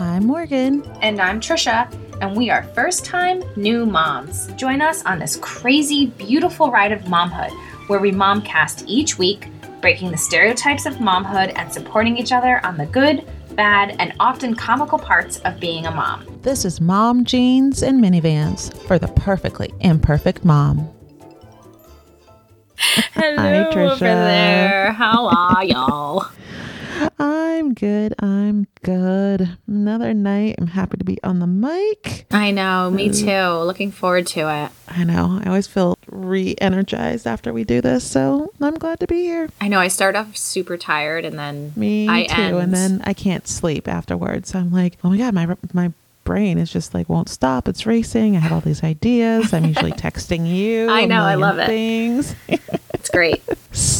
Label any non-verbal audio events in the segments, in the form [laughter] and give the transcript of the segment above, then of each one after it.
I'm Morgan. And I'm Trisha, and we are first time new moms. Join us on this crazy, beautiful ride of momhood where we momcast each week, breaking the stereotypes of momhood and supporting each other on the good, bad, and often comical parts of being a mom. This is Mom Jeans and Minivans for the perfectly imperfect mom. Hello Hi, Trisha. over there. How are y'all? [laughs] I'm good. I'm good. Another night. I'm happy to be on the mic. I know, me too. Looking forward to it. I know. I always feel re energized after we do this, so I'm glad to be here. I know I start off super tired and then Me I too. end. And then I can't sleep afterwards. I'm like, oh my god, my my brain is just like won't stop. It's racing. I have all these ideas. I'm usually [laughs] texting you. I know, I love it. Things. it's great. [laughs]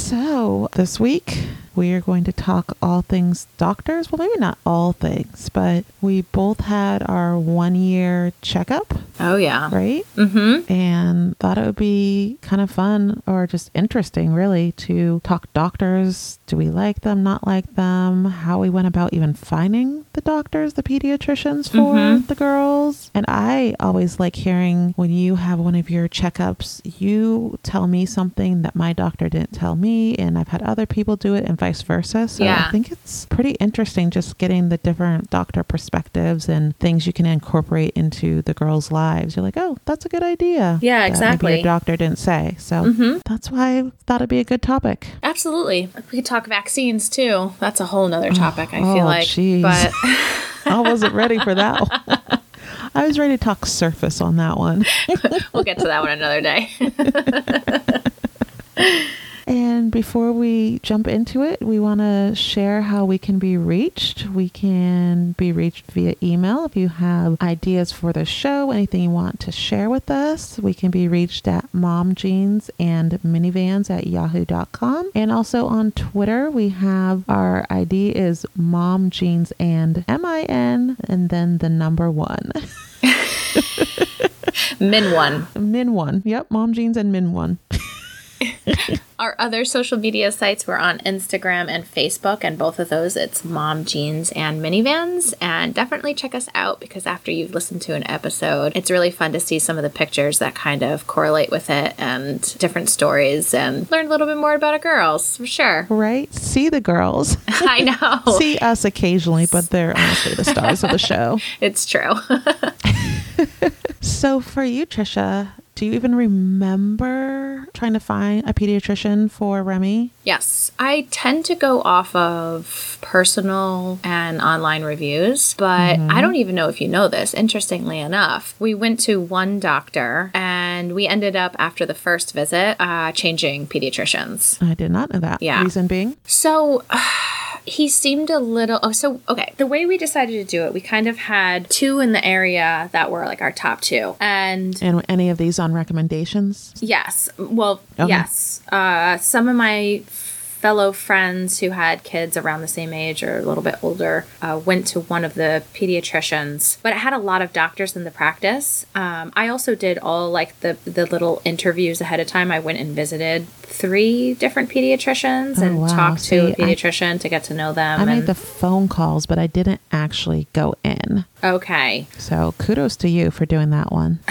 So this week we are going to talk all things doctors. Well, maybe not all things, but we both had our one year checkup, Oh yeah. right? Mm-hmm. and thought it would be kind of fun or just interesting, really, to talk doctors. Do we like them, not like them? How we went about even finding the doctors, the pediatricians for Mhm. the girls. And I always like hearing when you have one of your checkups, you tell me something that my doctor didn't tell me, and I've had other people do it, and vice versa. So Yeah. I think it's pretty interesting just getting the different doctor perspectives and things you can incorporate into the girls' lives. You're like, oh, that's a good idea. Yeah, that Maybe exactly. your doctor didn't say. So Mm-hmm. that's why I thought it'd be a good topic. Absolutely. We could talk vaccines too. That's a whole nother topic, I oh, feel like. jeez. But [laughs] [laughs] I wasn't ready for that. one. [laughs] I was ready to talk surface on that one. we'll get to that one another day. And before we jump into it, we want to share how we can be reached. We can be reached via email if you have ideas for the show, anything you want to share with us. We can be reached at momjeans and minivans at yahoo.com. And also on Twitter, we have our ID is momjeans and M-I-N and then the number one. [laughs] Min one. Min one. Yep, mom jeans and min one. [laughs] [laughs] Our other social media sites were on Instagram and Facebook, and both of those it's Mom Jeans and Minivans. And definitely check us out because after you've listened to an episode, it's really fun to see some of the pictures that kind of correlate with it and different stories and learn a little bit more about our girls for sure. Right? See the girls. [laughs] I know. [laughs] See us occasionally, but they're honestly the stars of the show. It's true. So for you, Trisha, do you even remember trying to find a pediatrician for Remy? Yes, I tend to go off of personal and online reviews, but I mm-hmm. don't even know if you know this. Interestingly enough, we went to one doctor and we ended up, after the first visit, uh, changing pediatricians. I did not know that. Yeah. Reason being? So. [sighs] He seemed a little. Oh, so okay. The way we decided to do it, we kind of had two in the area that were like our top two, and And any of these on recommendations? Yes. Well, Okay. yes. Uh, some of my fellow friends who had kids around the same age or a little bit older uh, went to one of the pediatricians, but it had a lot of doctors in the practice. Um, I also did all like the the little interviews ahead of time. I went and visited three different pediatricians Oh, and wow. talked to a See, I- pediatrician to get to know them. I made the phone calls, but I didn't actually go in. okay. So kudos to you for doing that one. [laughs]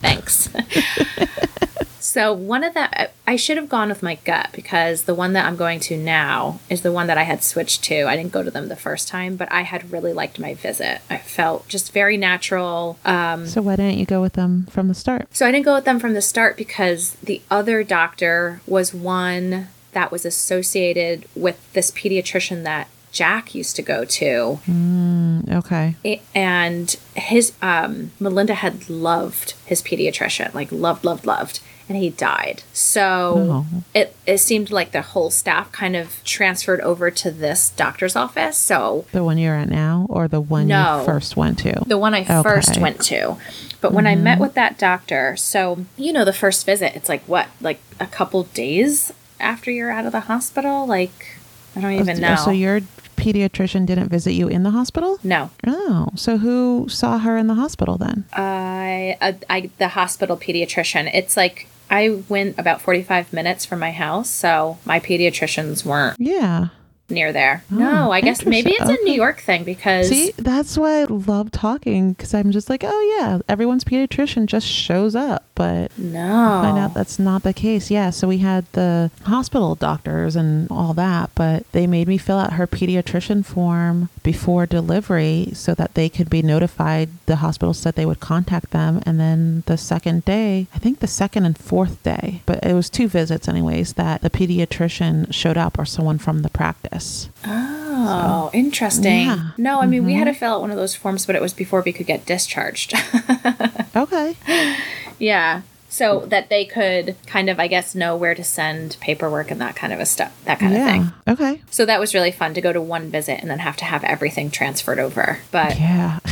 Thanks. [laughs] so one of the I should have gone with my gut because the one that I'm going to now is the one that I had switched to. I didn't go to them the first time, but I had really liked my visit. I felt just very natural. Um, So why didn't you go with them from the start? so I didn't go with them from the start because the other doctor was one that was associated with this pediatrician that Jack used to go to. Mm, okay. And his um melinda had loved his pediatrician like loved loved loved and he died so Oh. it, it seemed like the whole staff kind of transferred over to this doctor's office so The one you're at now or the one No. you first went to? the one i first went to but when i mm-hmm. met with that doctor so you know the first visit it's like what like a couple days after you're out of the hospital like i don't even oh, know So your pediatrician didn't visit you in the hospital? no Oh, so who saw her in the hospital then? I, I, I the hospital pediatrician. It's like I went about 45 minutes from my house, so my pediatricians weren't. Yeah. Near there. Oh, no, I guess maybe it's a New York thing because See, that's why I love talking because I'm just like, oh yeah, everyone's pediatrician just shows up, but no. find out that's not the case. Yeah, so we had the hospital doctors and all that, but they made me fill out her pediatrician form before delivery so that they could be notified. The hospital said they would contact them, and then the second day, I think the second and fourth day, but it was two visits anyways, that the pediatrician showed up or someone from the practice. Oh, interesting. Yeah. No, I mean we had to mm-hmm. fill out one of those forms, but it was before we could get discharged. [laughs] Okay. yeah. So that they could kind of, I guess, know where to send paperwork and that kind of a stuff, that kind of thing. Okay. So that was really fun to go to one visit and then have to have everything transferred over. But Yeah. [laughs]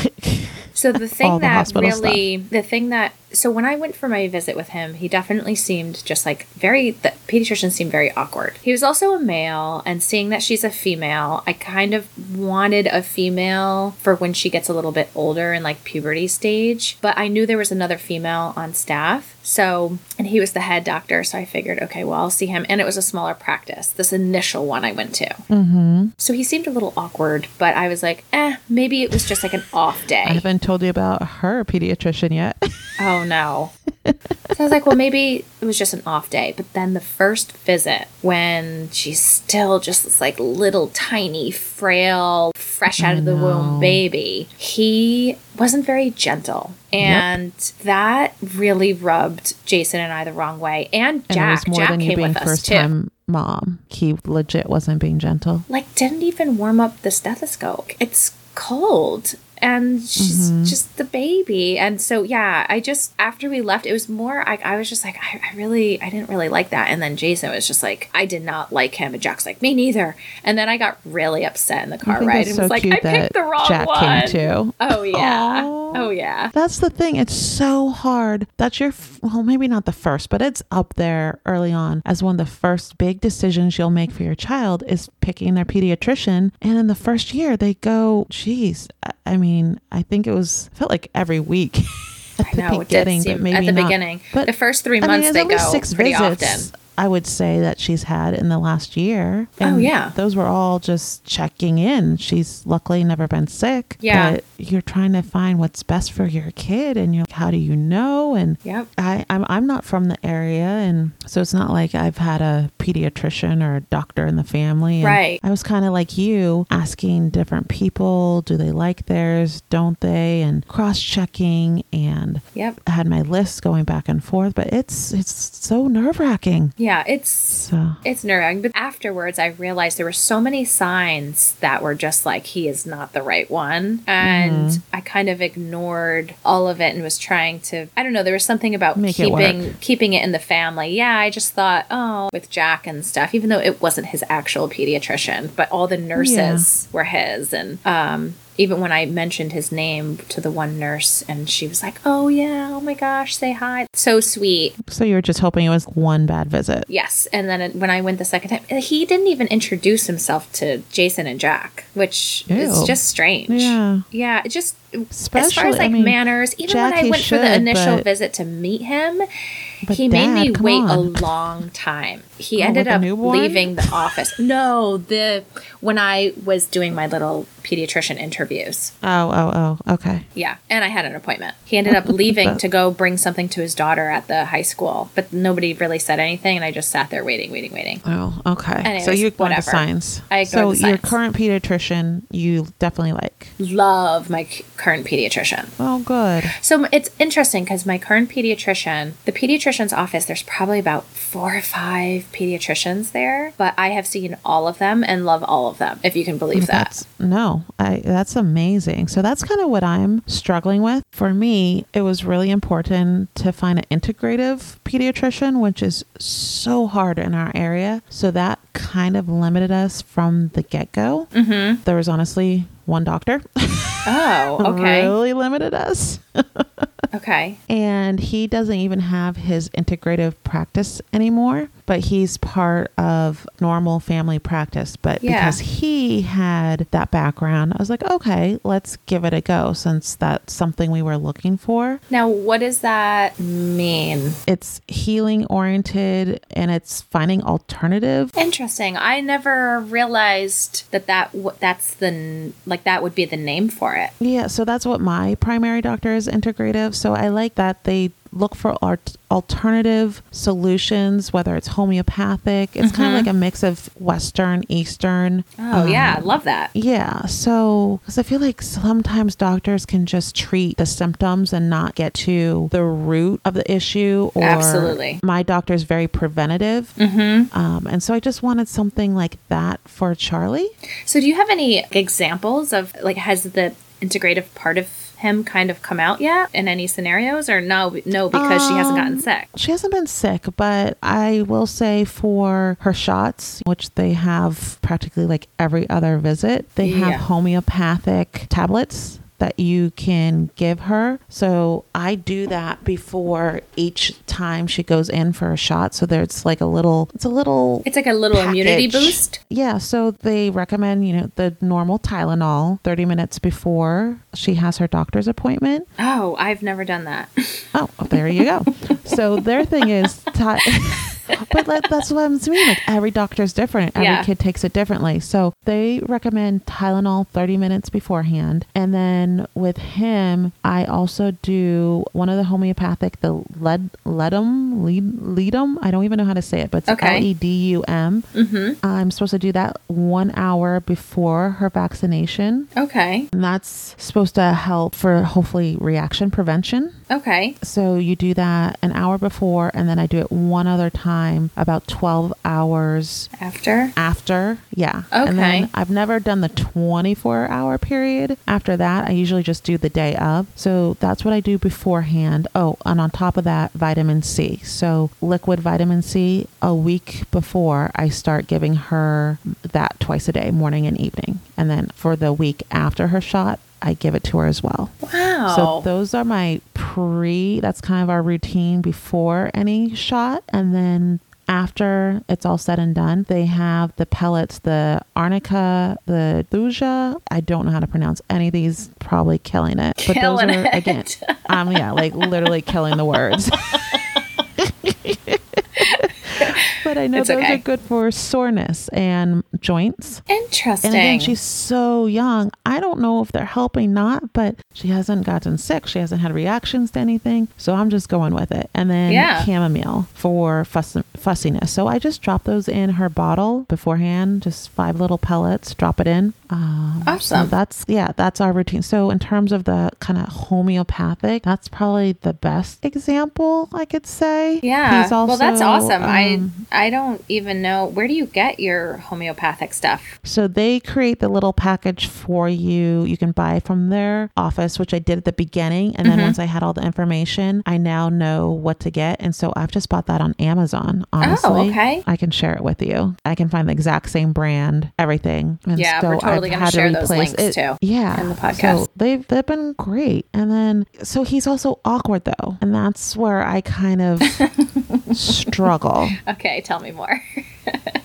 So the thing that really, the thing that, so when I went for my visit with him, he definitely seemed just like very, the pediatrician seemed very awkward. He was also a male, and seeing that she's a female, I kind of wanted a female for when she gets a little bit older in like puberty stage. But I knew there was another female on staff. So, and he was the head doctor. So I figured, okay, well, I'll see him. And it was a smaller practice, this initial one I went to. mm-hmm. So he seemed a little awkward, but I was like, eh, maybe it was just like an off day. Told you about her pediatrician yet. [laughs] Oh no. [laughs] so I was like, well, maybe it was just an off day. But then the first visit, when she's still just this like little tiny, frail, fresh out of the oh, womb baby, he wasn't very gentle. And that really rubbed Jason and I the wrong way. And and Jack. was more Jack than you came being with us first too. time mom. He legit wasn't being gentle. like didn't even warm up the stethoscope. It's cold and she's Mhm. just the baby. And so yeah, I just after we left, it was more I, I was just like I, I really I didn't really like that. And then Jason was just like I did not like him, and Jack's like me neither. And then I got really upset in the car ride and so was like I picked the wrong Jack one. came too. Oh yeah, Aw. oh yeah. That's the thing. It's so hard. That's your, f- well, maybe not the first, but it's up there early on as one of the first big decisions you'll make for your child is picking their pediatrician. And in the first year, they go, geez, I- I mean, I think it was, felt like every week at [laughs] I the know beginning, but maybe at the not. beginning. But the first three I mean, months they go six pretty visits. often. I would say that she's had in the last year. Oh, And yeah. Those were all just checking in. She's luckily never been sick. Yeah. But you're trying to find what's best for your kid and you're like, how do you know? And Yep. I, I'm I'm not from the area and so it's not like I've had a pediatrician or a doctor in the family. And Right. I was kind of like you, asking different people, do they like theirs? Don't they? And cross checking and Yep. I had my list going back and forth, but it's it's so nerve wracking. Yeah. Yeah, it's So It's nerve-wracking, but afterwards I realized there were so many signs that were just like he is not the right one, and Mm-hmm. I kind of ignored all of it and was trying to. I don't know. There was something about Make it keeping keeping it in the family. Yeah, I just thought, oh, with Jack and stuff, even though it wasn't his actual pediatrician, but all the nurses were his, and um. Even when I mentioned his name to the one nurse, and she was like, "Oh yeah, oh my gosh, say hi." So sweet. so you were just hoping it was one bad visit. Yes, and then when I went the second time, uh, he didn't even introduce himself to Jason and Jack, which is just strange. Yeah. yeah. It just as far Especially, as I like mean, manners, even Jack, when I went for the initial but- visit to meet him, But he made me Dad, wait a long time. He Oh, ended up leaving the office. No, the when I was doing my little pediatrician interviews. Oh, oh, oh. Okay. Yeah, and I had an appointment. He ended up [laughs] leaving to go bring something to his daughter at the high school, but nobody really said anything, and I just sat there waiting, waiting, waiting. Oh, okay. so you whatever. signs. I so your current pediatrician, you definitely like. Love my current pediatrician. Oh, good. So it's interesting because my current pediatrician, the pediatrician's office, there's probably about four or five pediatricians there, but I have seen all of them and love all of them, if you can believe that. No, I that's amazing. So that's kind of what I'm struggling with. For me, it was really important to find an integrative pediatrician, which is so hard in our area. So that kind of limited us from the get go. Mm-hmm. There was honestly one doctor. Oh, [laughs] okay. really limited us. [laughs] Okay. and he doesn't even have his integrative practice anymore. But he's part of normal family practice. But Yeah. because he had that background, I was like, okay, let's give it a go since that's something we were looking for. Now, what does that mean? It's healing oriented and it's finding alternative. Interesting. I never realized that that w- that's the n- like that would be the name for it. Yeah, so that's what my primary doctor is integrative. So I like that they look for art- alternative solutions, whether it's homeopathic. It's kind of like a mix of Western, Eastern. Oh um, yeah, I love that. Yeah. So, because I feel like sometimes doctors can just treat the symptoms and not get to the root of the issue. Or Absolutely. My doctor is very preventative. Mm-hmm. Um, and so I just wanted something like that for Charlie. So, do you have any examples of like has the integrative part of him kind of come out yet in any scenarios, or no? No, because she hasn't gotten Um, sick. She hasn't been sick, but I will say for her shots, which they have practically like every other visit, they have Yeah. homeopathic tablets that you can give her. So I do that before each time she goes in for a shot. So there's like a little, it's a little It's like a little immunity boost. Yeah, so they recommend, you know, the normal Tylenol 30 minutes before she has her doctor's appointment. Oh, I've never done that. Oh, well, there you go. [laughs] so their thing is, [laughs] ty- [laughs] but like, that's what I'm saying. Like every doctor is different. Every Yeah. kid takes it differently. So they recommend Tylenol 30 minutes beforehand, and then with him, I also do one of the homeopathic, the lead ledum lead ledum. I don't even know how to say it, but it's Okay. L E D U M. mm-hmm. I'm supposed to do that one hour before her vaccination. Okay. And that's supposed to help for hopefully reaction prevention. Okay. So you do that an hour before, and then I do it one other time about 12 hours After. after. Yeah. And then Okay. I've never done the 24 hour period. After that, I usually just do the day of. So that's what I do beforehand. Oh, and on top of that, vitamin C. So liquid vitamin C a week before I start giving her that twice a day, morning and evening. And then for the week after her shot, I give it to her as well. Wow. So those are my pre, that's kind of our routine before any shot. And then after it's all said and done, they have the pellets, the arnica, the thuja. I don't know how to pronounce any of these, probably killing it. But Killing those are, it. again, um, yeah, like literally killing the words. [laughs] [laughs] [laughs] but I know It's those okay. are good for soreness and joints. Interesting. And again, she's so young. I don't know if they're helping not, but she hasn't gotten sick. She hasn't had reactions to anything. So I'm just going with it. And then Yeah. chamomile for fuss- fussiness. So I just drop those in her bottle beforehand, just five little pellets, drop it in. Um, So Awesome. that's, yeah, that's our routine. So in terms of the kind of homeopathic, that's probably the best example I could say. yeah. Also, well, that's awesome. I um, I don't even know where do you get your homeopathic stuff. So they create the little package for you. You can buy from their office, which I did at the beginning. And then Mhm. once I had all the information, I now know what to get. And so I've just bought that on Amazon, Oh, honestly. Oh, okay. I can share it with you. I can find the exact same brand, everything. And Yeah, we're totally gonna share those links, it. too, Yeah. in the podcast. So they've, they've been great. And then, so he's also awkward though. And that's where I kind of [laughs] struggle. Okay, tell me more. [laughs]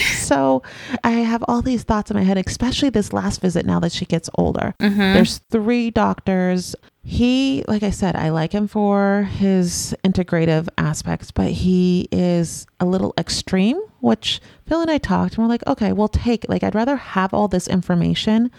[laughs] So I have all these thoughts in my head, especially this last visit now that she gets older. Mm-hmm. There's three doctors. He, like I said, I like him for his integrative aspects, but he is a little extreme, which Phil and I talked and we're like, okay, we'll take, like, I'd rather have all this information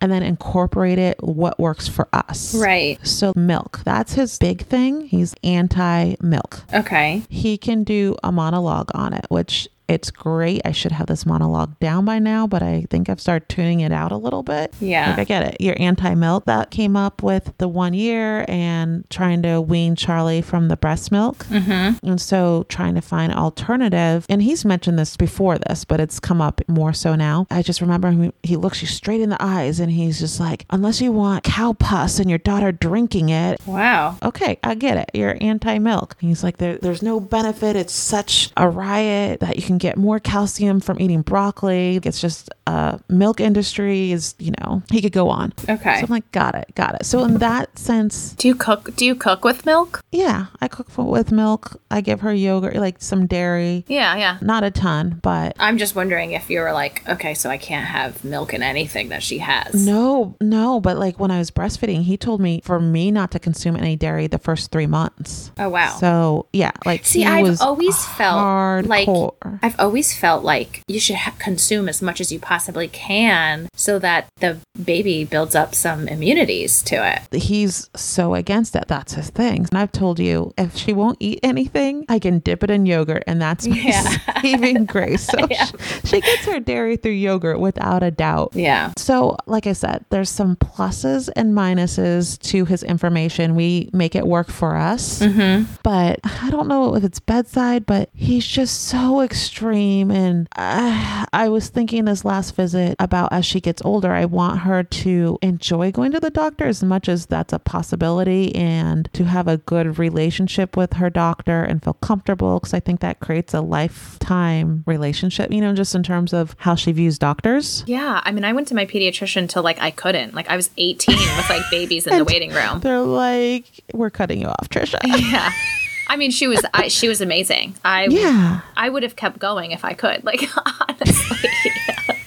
and then incorporate it what works for us. Right. So, milk, that's his big thing. He's anti milk Okay. he can do a monologue on it, which it's great. I should have this monologue down by now, but I think I've started tuning it out a little bit. Yeah. Like I get it. You're anti milk. That came up with the one year and trying to wean Charlie from the breast milk. Mm-hmm. And so trying to find alternative. And he's mentioned this before this, but it's come up more so now. I just remember him, he looks you straight in the eyes and he's just like, unless you want cow pus and your daughter drinking it, Wow. okay, I get it. You're anti milk. He's like, there, there's no benefit. It's such a riot that you can can get more calcium from eating broccoli. It's just uh, milk industry is, you know, he could go on. Okay. So I'm like, got it, got it. So in that sense, do you cook? Do you cook with milk? yeah, I cook for, with milk. I give her yogurt, like some dairy, Yeah, yeah. not a ton, but I'm just wondering if you were like, okay, so I can't have milk in anything that she has. no, no. But like when I was breastfeeding, he told me for me not to consume any dairy the first three months. Oh wow. So yeah, like See, he I've was always felt like. I've always felt like you should ha- consume as much as you possibly can so that the baby builds up some immunities to it. he's so against it. That's his thing. And I've told you, if she won't eat anything, I can dip it in yogurt, and that's my Yeah. [laughs] saving grace. So [laughs] Yeah. she, she gets her dairy through yogurt without a doubt. Yeah. So, like I said, there's some pluses and minuses to his information. We make it work for us. Mm-hmm. But I don't know if it's bedside, but he's just so extreme. And I, I was thinking this last visit about as she gets older, I want her to enjoy going to the doctor as much as that's a possibility and to have a good relationship with her doctor and feel comfortable because I think that creates a lifetime relationship, you know, just in terms of how she views doctors. Yeah. I mean, I went to my pediatrician till like I couldn't. Like I was 18 with like babies in the [laughs] waiting room. They're like, we're cutting you off, Trisha. [laughs] Yeah. [laughs] I mean, she was I, she was amazing. I Yeah. I would have kept going if I could. Like [laughs] honestly. Yeah, [laughs]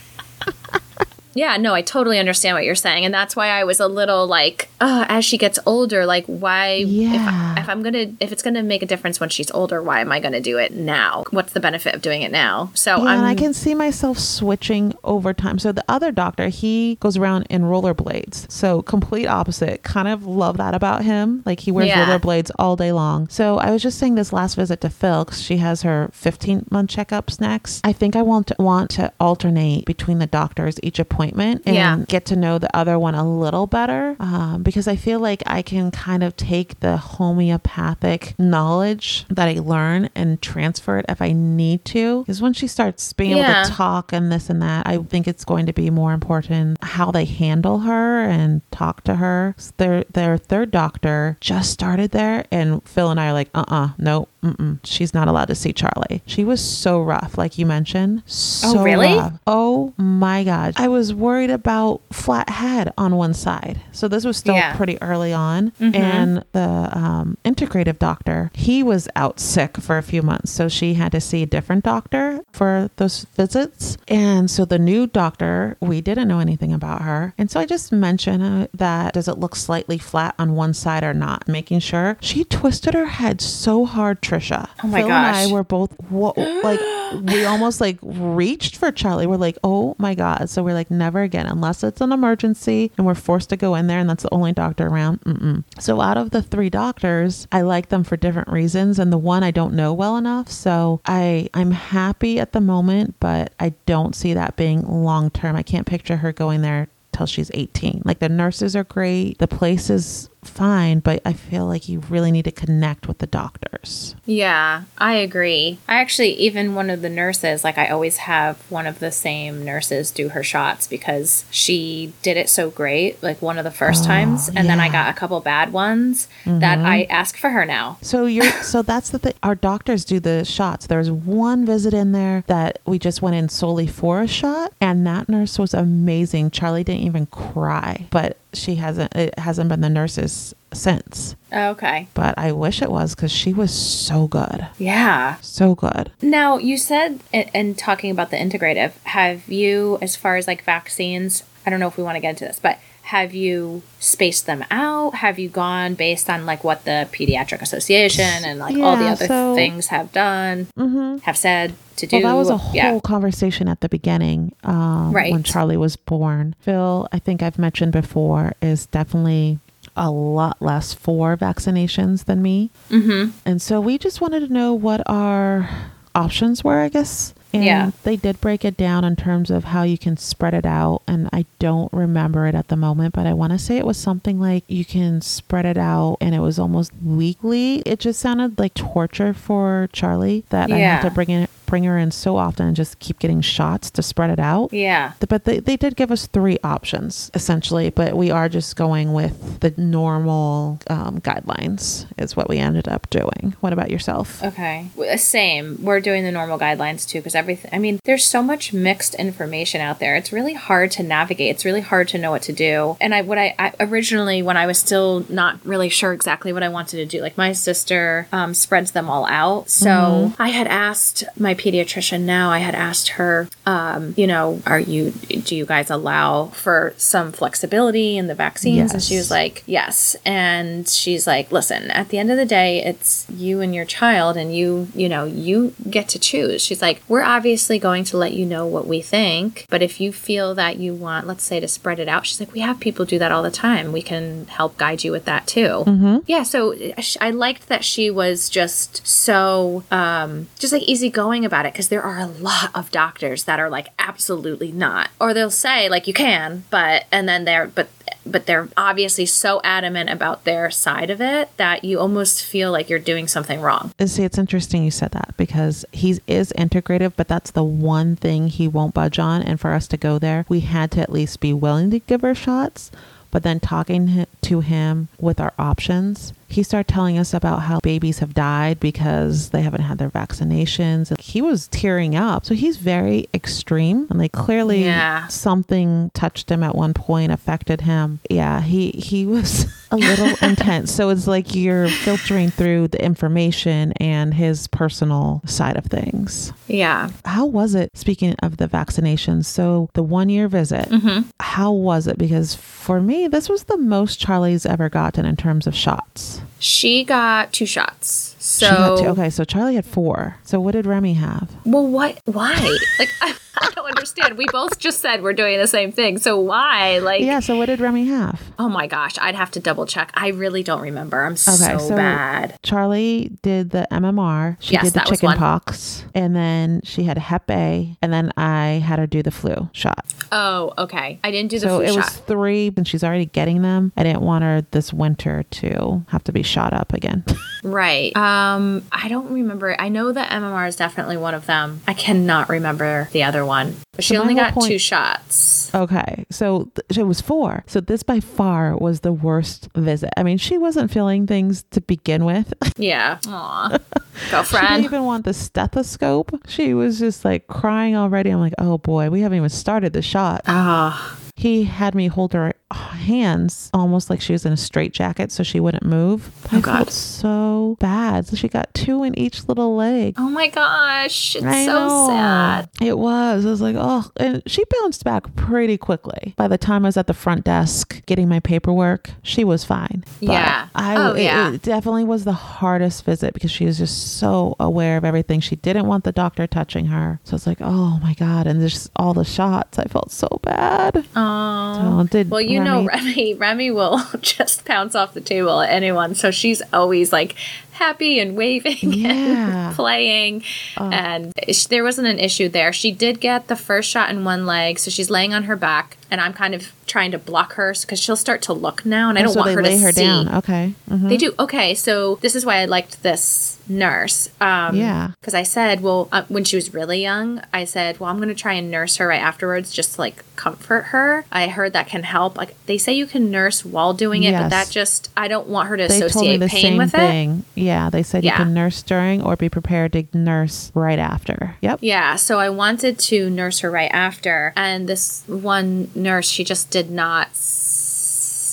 no, I totally understand what you're saying, and that's why I was a little like, uh, as she gets older, like, why? If, Yeah. I, if I'm gonna, if it's gonna make a difference when she's older, why am I gonna do it now? What's the benefit of doing it now? So Yeah, and I can see myself switching over time. So the other doctor, he goes around in rollerblades. So complete opposite. Kind of love that about him. Like he wears Yeah. rollerblades all day long. So I was just saying this last visit to Phil because she has her 15 month checkups next. I think I want to want to alternate between the doctors each appointment and Yeah. get to know the other one a little better um, because I feel like I can kind of take the homeopathic knowledge that I learn and transfer it if I need to. Because when she starts being able to talk and this and that, I think it's going to be more important how they handle her and talk to her. Their their third doctor just started there, and Phil and I are like, uh uh no, mm-mm, she's not allowed to see Charlie. She was so rough, like you mentioned. So really? rough. Oh my God. I was worried about flat head on one side. So this was still Yeah. pretty early on. Mhm. And the um, integrative doctor, he was out sick for a few months. So she had to see a different doctor for those visits. And so the new doctor, we didn't know anything about her. And so I just mentioned uh, that does it look slightly flat on one side or not? Making sure she twisted her head so hard, Trisha. Oh my Phil and I were both whoa, [gasps] like we almost like reached for Charlie. We're like, oh my god. So we're like, never again, unless it's an emergency and we're forced to go in there, and that's the only doctor around. Mm-mm. So out of the three doctors, I like them for different reasons, and the one I don't know well enough. So I I'm happy at the moment, but I don't see that being long term. I can't picture her going there till she's 18. Like the nurses are great, the place is fine, but I feel like you really need to connect with the doctors. Yeah, I agree. I actually, even one of the nurses, like I always have one of the same nurses do her shots because she did it so great, like one of the first Oh, times. And then I got a couple bad ones that Mhm. I ask for her now. So you're [laughs] so that's the thing. Our doctors do the shots. There's one visit in there that we just went in solely for a shot, and that nurse was amazing. Charlie didn't even cry, but she hasn't. It hasn't been the nurses since. Oh, okay. But I wish it was because she was so good, Yeah. so good. Now, you said, and and talking about the integrative, have you, as far as like vaccines, I don't know if we want to get into this, but have you spaced them out? Have you gone based on like what the Pediatric Association and like all the other so- things have done, Mm-hmm. have said to do? Well, that was a whole yeah. conversation at the beginning um, Right. when Charlie was born. Phil, I think I've mentioned before, is definitely a lot less for vaccinations than me. Mm-hmm. And so we just wanted to know what our options were, I guess. And Yeah. they did break it down in terms of how you can spread it out. And I don't remember it at the moment, but I want to say it was something like you can spread it out and it was almost weekly. It just sounded like torture for Charlie that I Yeah. had to bring in bring her in so often and just keep getting shots to spread it out. Yeah. But they, they did give us three options essentially, but we are just going with the normal um, guidelines, is what we ended up doing. What about yourself? Okay. Uh, Same. We're doing the normal guidelines too because everything, I mean, there's so much mixed information out there. It's really hard to navigate. It's really hard to know what to do. And I, what I, I originally, when I was still not really sure exactly what I wanted to do, like my sister um, spreads them all out. So I had asked my pediatrician now, I had asked her, um, you know, are you, do you guys allow for some flexibility in the vaccines? And she was like, yes. And she's like, listen, at the end of the day, it's you and your child, and you, you know, you get to choose. She's like, we're obviously going to let you know what we think, but if you feel that you want, let's say, to spread it out, she's like, we have people do that all the time. We can help guide you with that too. Yeah. So uh, I liked that she was just so, um, just like easygoing about it because there are a lot of doctors that are like, absolutely not. Or they'll say, like, you can, but, and then they're, but, but they're obviously so adamant about their side of it that you almost feel like you're doing something wrong. See, it's interesting you said that because he is integrative, but that's the one thing he won't budge on. And for us to go there, we had to at least be willing to give her shots. But then talking to him with our options, he started telling us about how babies have died because they haven't had their vaccinations. He was tearing up. So he's very extreme and like clearly Yeah. something touched him at one point, affected him. Yeah, he he was [laughs] a little intense. So it's like you're filtering through the information and his personal side of things. Yeah. How was it? Speaking of the vaccinations, so the one year visit, Mm-hmm. how was it? Because for me, this was the most Charlie's ever gotten in terms of shots. She got two shots. So, two- okay, so Charlie had four. So what did Remy have? well, what? Why? like, I, I don't understand. We both just said we're doing the same thing. So why? Like, Yeah, so what did Remy have? oh my gosh, I'd have to double check. I really don't remember. I'm so, Okay, so- bad. Charlie did the MMR. She Yes, did the chicken pox. And then she had Hep A. And then I had her do the flu shot. Oh, okay. I didn't do the so flu shot. So it was three, and she's already getting them. I didn't want her this winter to have to be shot up again. [laughs] Right. Um, I don't remember. I know the MMR is definitely one of them. I cannot remember the other one. But she So only got point- two shots. okay, so th- it was four. So this by far was the worst visit. I mean, she wasn't feeling things to begin with. [laughs] Yeah. Aw. [laughs] she didn't even want the stethoscope. She was just like crying already. I'm like, oh boy, we haven't even started the shot. Ah. He had me hold her hands almost like she was in a straitjacket so she wouldn't move. Oh, I God. felt so bad. So she got two in each little leg. Oh my gosh. It's I so know. sad. It was. I was like, oh, and she bounced back pretty quickly. By the time I was at the front desk getting my paperwork, she was fine. But Yeah. I, Oh, it- yeah. it definitely was the hardest visit because she was just so aware of everything. She didn't want the doctor touching her. So it's like, oh my God. And there's all the shots. I felt so bad. Oh. So did Well, you know, Remy- Remy, Remy will [laughs] just pounce off the table at anyone. So she's always like happy and waving [laughs] Yeah. Oh. and playing. and there wasn't an issue there. She did get the first shot in one leg. So she's laying on her back. And I'm kind of trying to block her because she'll start to look now. And I Oh, don't so want her lay to her see. down. Okay. Mhm. They do. Okay, so this is why I liked this nurse. Um, Yeah. Because I said, well, uh, when she was really young, I said, well, I'm going to try and nurse her right afterwards just to like comfort her. I heard that can help. Like they say you can nurse while doing it, but that just, I don't want her to They associate the pain same with it. thing. Yeah, they said Yeah. you can nurse during or be prepared to nurse right after. Yep. Yeah, so I wanted to nurse her right after, and this one nurse, she just did not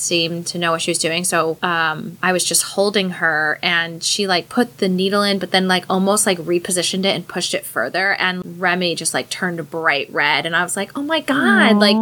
seem to know what she was doing. So um, I was just holding her, and she like put the needle in, but then like almost like repositioned it and pushed it further, and Remy just like turned bright red, and I was like, oh my god, like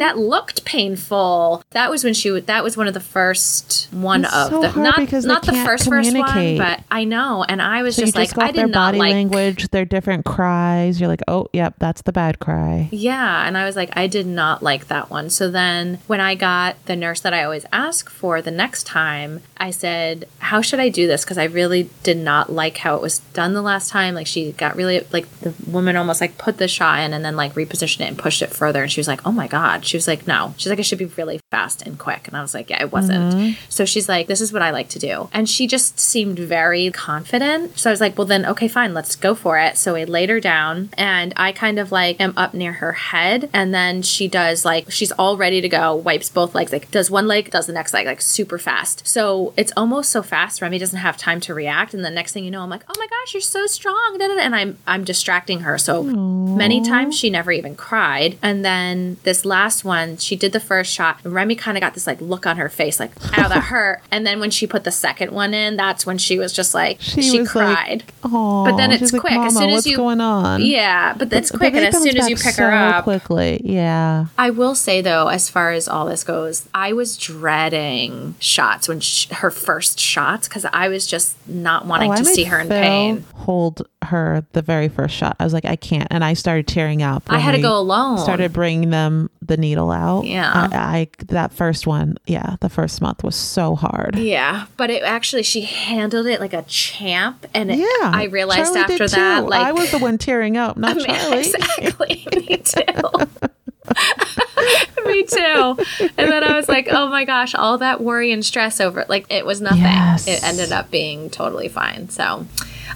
that looked painful. That was when she would. That was one of the first one of so the not not the first first one, but I know, and I was So just like, just I off their did not body like language, their different cries. You're like, oh, yep, that's the bad cry. Yeah, and I was like, I did not like that one. So then when I got the nurse that I I always ask for the next time, I said, How should I do this? Because I really did not like how it was done the last time. Like, she got really, like, the woman almost like put the shot in and then like repositioned it and pushed it further. And she was like, Oh my God. She was like, No. She's like, It should be really fast and quick. And I was like, Yeah, it wasn't. Mm-hmm. So she's like, This is what I like to do. And she just seemed very confident. So I was like, Well, then, okay, fine, let's go for it. So I laid her down and I kind of like am up near her head. And then she does like, she's all ready to go, wipes both legs, like does one leg, does the next leg, like super fast. So it's almost so fast. Remy doesn't have time to react. And the next thing you know, I'm like, Oh my gosh, you're so strong. And I'm, I'm distracting her. So many times she never even cried. And then this last one, she did the first shot. And Remy kind of got this like look on her face, like, ow, that [laughs] hurt. And then when she put the second one in, that's when she was just like, she, was cried. like, "Oh," But then it's like, quick. As soon as what's you- going on? yeah, but that's But quick. they And as soon as you pick so her up, quickly, yeah. I will say though, as far as all this goes, I was dreading shots when sh- her first shots because I was just not wanting Oh, to see her in Phil pain. Hold her the very first shot. I was like, I can't, and I started tearing up. I had to go alone. Started bringing them the needle out. Yeah. I, I that first one, yeah, the first month was so hard. Yeah, but it actually she handled it like a champ, and it, Yeah, I realized Charlie after that, too. like I was the one tearing up, not [laughs] Charlie. exactly, [laughs] me too. [laughs] [laughs] Me too. And then I was like, oh my gosh, all that worry and stress over it. Like, it was nothing. Yes. It ended up being totally fine. So,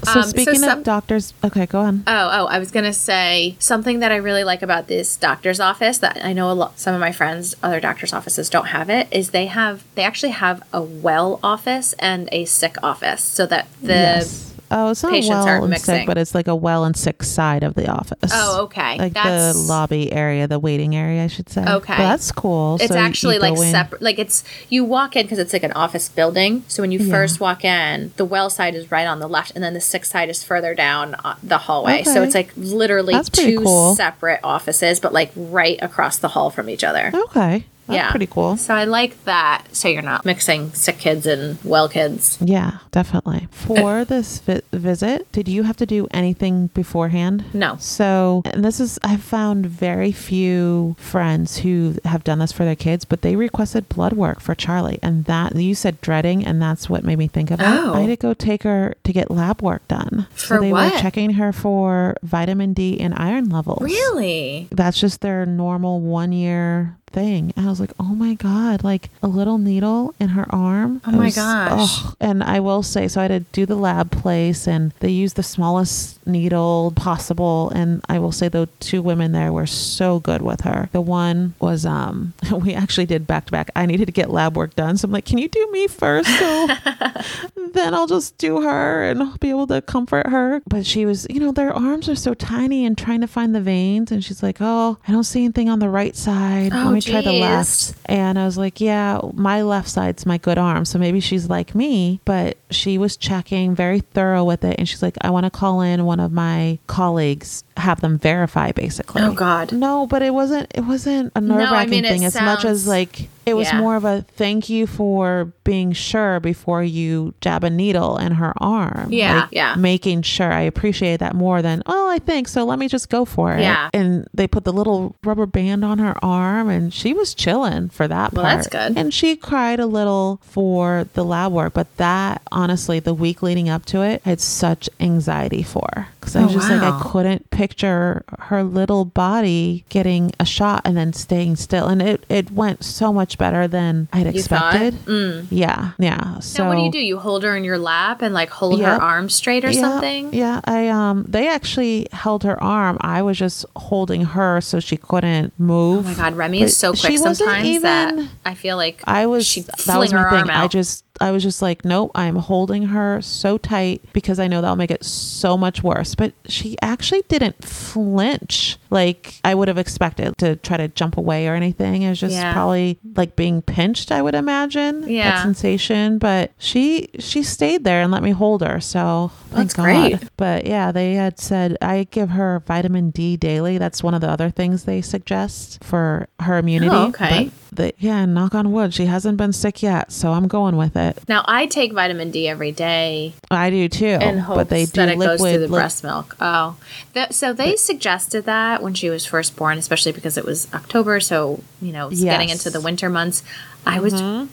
So um, speaking some- of doctors, okay, go on. Oh, oh, I was gonna say something that I really like about this doctor's office that I know a lot. Some of my friends, other doctors' offices, don't have it. Is they have they actually have a well office and a sick office, so that the yes. Oh, it's not patients well aren't and mixing. sick, but it's like a well and sick side of the office. Oh, okay. Like That's- the lobby area, the waiting area, I should say. Okay. But that's cool. it's So actually like separate. Like it's you walk in because it's like an office building. So when you Yeah. first walk in, the well side is right on the left, and then the sick side is further down uh, the hallway. So it's like literally two cool. separate offices, but like right across the hall from each other. Okay. That's yeah, pretty cool. So I like that. So you're not mixing sick kids and well kids. Yeah, definitely. For [laughs] this vi- visit, did you have to do anything beforehand? No. So, and this is, I've found very few friends who have done this for their kids, but they requested blood work for Charlie. And that, you said dreading, and that's what made me think of it. Oh. I had to go take her to get lab work done. For so they what? were checking her for vitamin D and iron levels. Really? That's just their normal one year thing. And I was like, oh my God, like a little needle in her arm. Oh my was- gosh. ugh. And I will say, so I had to do the lab place and they used the smallest needle possible. And I will say the two women there were so good with her. The one was, um, [laughs] we actually did back to back. I needed to get lab work done. So I'm like, can you do me first? So [laughs] then I'll just do her and I'll be able to comfort her. But she was, you know, their arms are so tiny and trying to find the veins. And she's like, oh, I don't see anything on the right side. Oh, Me try the left. And I was like, yeah, my left side's my good arm. So maybe she's like me, but she was checking very thorough with it. And she's like, I want to call in one of my colleagues, have them verify basically. Oh God. No, but it wasn't. It wasn't a No, I nerve wracking mean, it thing as much as like it was Yeah. more of a thank you for being sure before you jab a needle in her arm. Yeah, Like, yeah. Making sure I appreciate that more than oh I think so. Let me just go for it. Yeah. And they put the little rubber band on her arm, and she was chilling for that Well, part. that's good. And she cried a little for the lab work, but that honestly, the week leading up to it, I had such anxiety for because I was Oh, just like. I couldn't picture her little body getting a shot and then staying still, and it it went so much better than I'd You expected. Mm. Yeah, yeah. So now what do you do? You hold her in your lap and like hold Yep. her arm straight or yeah, something? Yeah, I um they actually held her arm. I was just holding her so she couldn't move. Oh my God, Remy But is so quick sometimes that I feel like I was she that was my her thing. arm out. I just I was just like, nope, I'm holding her so tight because I know that'll make it so much worse. But she actually didn't flinch like I would have expected to try to jump away or anything. It was just Yeah. probably like being pinched, I would imagine. Yeah. That sensation. But she she stayed there and let me hold her. So thank That's great. But yeah, they had said I give her vitamin D daily. That's one of the other things they suggest for her immunity. Oh, okay. But the, yeah, knock on wood, she hasn't been sick yet, so I'm going with it. now I take vitamin D every day I do too. in hopes but they do that it liquid. goes through the breast milk. Oh, Th- so they suggested that when she was first born, especially because it was October, so you know it's getting into the winter months. I was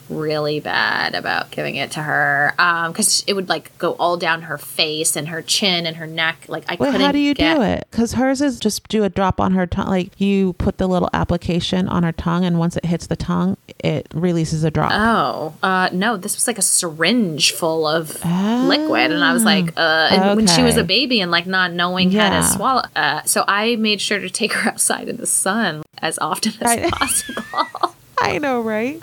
really bad about giving it to her because it would like go all down her face and her chin and her neck. Like I Wait, couldn't. how do you get- do it? Because hers is just do a drop on her tongue. Like you put the little application on her tongue, and once it hits the tongue, it releases a drop. Oh, uh, no, this was like a syringe full of liquid. And I was like, uh, and when she was a Ah. Baby and like not knowing how to swallow. Uh, so I made sure to take her [laughs] outside in the sun as often as Right. possible. [laughs] I know, right?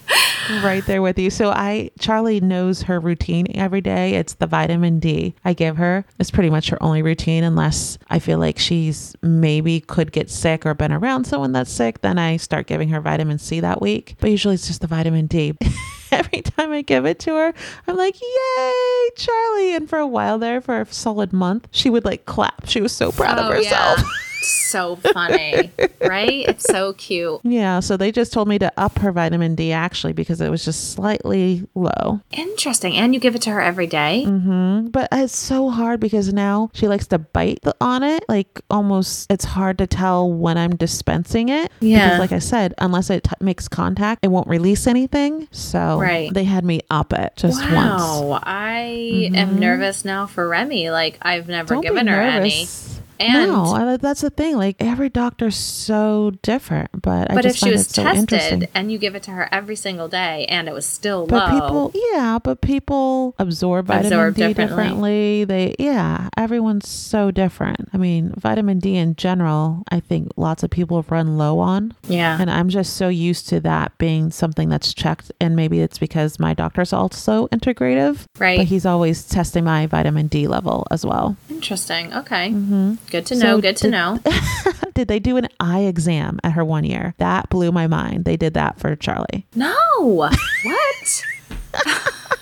right there with you. So I Charlie knows her routine every day. It's the vitamin D I give her. It's pretty much her only routine unless I feel like she's maybe could get sick or been around someone that's sick, then I start giving her vitamin C that week. But usually it's just the vitamin D. [laughs] Every time I give it to her, I'm like, "Yay, Charlie!" And for a while there, for a solid month, she would like clap. She was so proud of oh, herself. Oh, [laughs] so funny, [laughs] right? It's so cute. Yeah, so they just told me to up her vitamin D actually because it was just slightly low. Interesting. And you give it to her every day? Mm-hmm. But it's so hard because now she likes to bite the, on it. Like almost, it's hard to tell when I'm dispensing it. Yeah. Because, like I said, unless it t- makes contact, it won't release anything. So Right. they had me up it just once. wow. I am nervous now for Remy. Like, I've never Don't given her any. And no, I, that's the thing. Like every doctor's so different, but I but if just she was it so interesting. tested and you give it to her every single day and it was still But low, people, yeah, but people absorb vitamin Absorb D differently. differently. They, yeah, everyone's so different. I mean, vitamin D in general, I think lots of people run low on. yeah. And I'm just so used to that being something that's checked. And maybe it's because my doctor's also integrative, Right. but he's always testing my vitamin D level as well. Interesting. Okay. hmm Good to So know. Good to did- know. [laughs] Did they do an eye exam at her one year? That blew my mind. They did that for Charlie. No. [laughs] What? [laughs]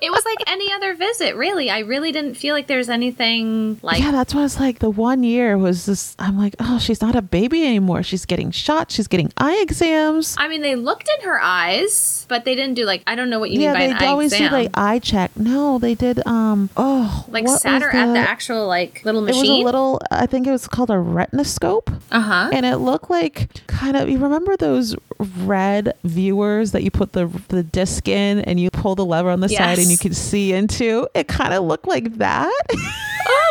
it was like any other visit, really. I really didn't feel like there's anything like yeah, that's what I was like. The one year was just, I'm like, oh, she's not a baby anymore. She's getting shots. She's getting eye exams. I mean, they looked in her eyes, but they didn't do like I don't know what you yeah, mean by they an eye always exam. do like eye check. No, they did. Um, oh, like sat her at the the- actual like little machine. It was a little. I think it was called a retinoscope, uh huh. and it looked like kind of. You remember those red viewers that you put the the disc in, and you pull the lever on the side, and you could see into. It kind of looked like that. [laughs]